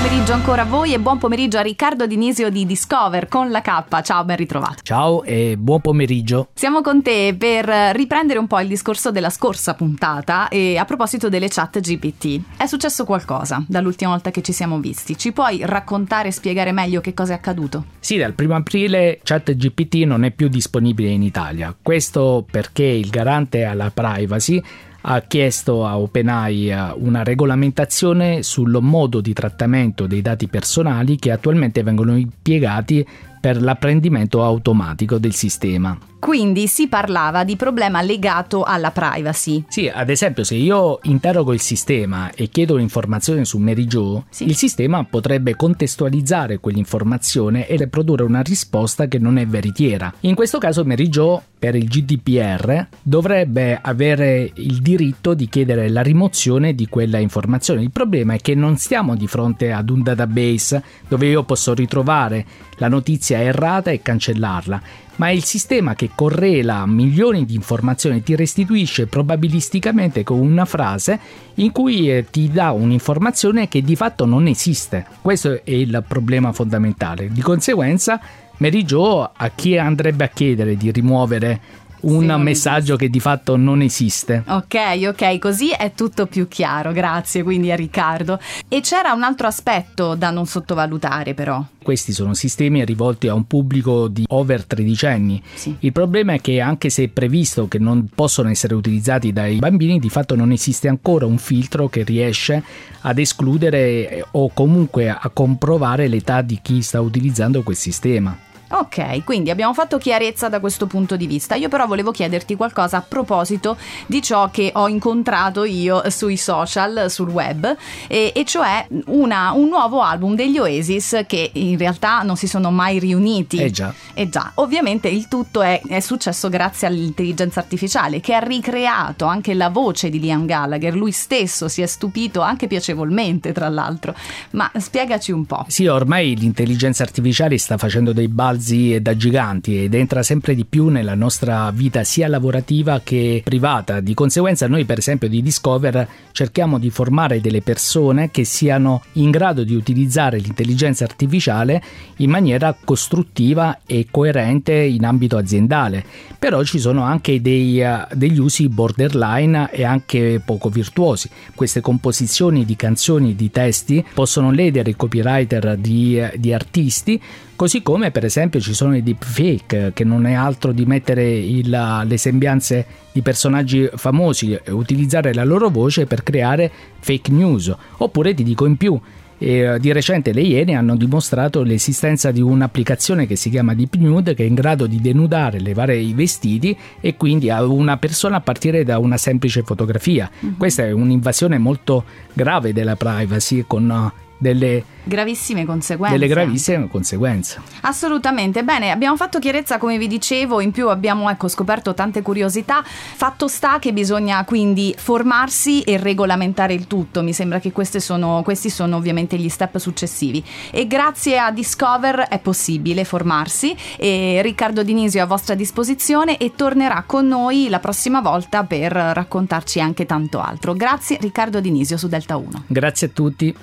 pomeriggio ancora a voi e buon pomeriggio a Riccardo Dinisio di Discover con la K. Ciao, ben ritrovato. Ciao e buon pomeriggio. Siamo con te per riprendere un po' il discorso della scorsa puntata e a proposito delle chat GPT. È successo qualcosa dall'ultima volta che ci siamo visti. Ci puoi raccontare e spiegare meglio che cosa è accaduto? Sì, dal primo aprile chat GPT non è più disponibile in Italia. Questo perché il garante alla privacy ha chiesto a OpenAI eh, una regolamentazione sul modo di trattamento dei dati personali che attualmente vengono impiegati per l'apprendimento automatico del sistema. Quindi si parlava di problema legato alla privacy. Sì, ad esempio, se io interrogo il sistema e chiedo informazioni su Mary Jo, sì. il sistema potrebbe contestualizzare quell'informazione e produrre una risposta che non è veritiera. In questo caso Mary Jo, per il GDPR, dovrebbe avere il diritto di chiedere la rimozione di quella informazione. Il problema è che non stiamo di fronte ad un database dove io posso ritrovare la notizia errata e cancellarla ma è il sistema che correla milioni di informazioni, ti restituisce probabilisticamente con una frase in cui eh, ti dà un'informazione che di fatto non esiste. Questo è il problema fondamentale. Di conseguenza, Mary Jo a chi andrebbe a chiedere di rimuovere un sì, messaggio che di fatto non esiste. Ok, ok, così è tutto più chiaro, grazie quindi a Riccardo. E c'era un altro aspetto da non sottovalutare però. Questi sono sistemi rivolti a un pubblico di over 13 anni. Sì. Il problema è che anche se è previsto che non possono essere utilizzati dai bambini, di fatto non esiste ancora un filtro che riesce ad escludere o comunque a comprovare l'età di chi sta utilizzando quel sistema. Ok, quindi abbiamo fatto chiarezza da questo punto di vista. Io però volevo chiederti qualcosa a proposito di ciò che ho incontrato io sui social, sul web, e, e cioè una, un nuovo album degli Oasis che in realtà non si sono mai riuniti. Eh già. Eh già. Ovviamente il tutto è, è successo grazie all'intelligenza artificiale che ha ricreato anche la voce di Liam Gallagher. Lui stesso si è stupito anche piacevolmente, tra l'altro. Ma spiegaci un po'. Sì, ormai l'intelligenza artificiale sta facendo dei balzi balzi da giganti ed entra sempre di più nella nostra vita sia lavorativa che privata. Di conseguenza noi per esempio di Discover cerchiamo di formare delle persone che siano in grado di utilizzare l'intelligenza artificiale in maniera costruttiva e coerente in ambito aziendale. Però ci sono anche dei, uh, degli usi borderline e anche poco virtuosi. Queste composizioni di canzoni, di testi possono ledere i copywriter di, uh, di artisti Così come per esempio ci sono i deepfake, che non è altro di mettere il, le sembianze di personaggi famosi e utilizzare la loro voce per creare fake news. Oppure ti dico in più, e di recente le Iene hanno dimostrato l'esistenza di un'applicazione che si chiama Deep Nude che è in grado di denudare, levare i vestiti e quindi a una persona a partire da una semplice fotografia. Mm-hmm. Questa è un'invasione molto grave della privacy con delle gravissime conseguenze. Delle gravissime conseguenze. Assolutamente. Bene, abbiamo fatto chiarezza come vi dicevo, in più abbiamo ecco, scoperto tante curiosità. Fatto sta che bisogna quindi formarsi e regolamentare il tutto. Mi sembra che sono, questi sono ovviamente gli step successivi. E grazie a Discover è possibile formarsi e Riccardo Dinisio è a vostra disposizione e tornerà con noi la prossima volta per raccontarci anche tanto altro. Grazie Riccardo Dinisio su Delta 1. Grazie a tutti.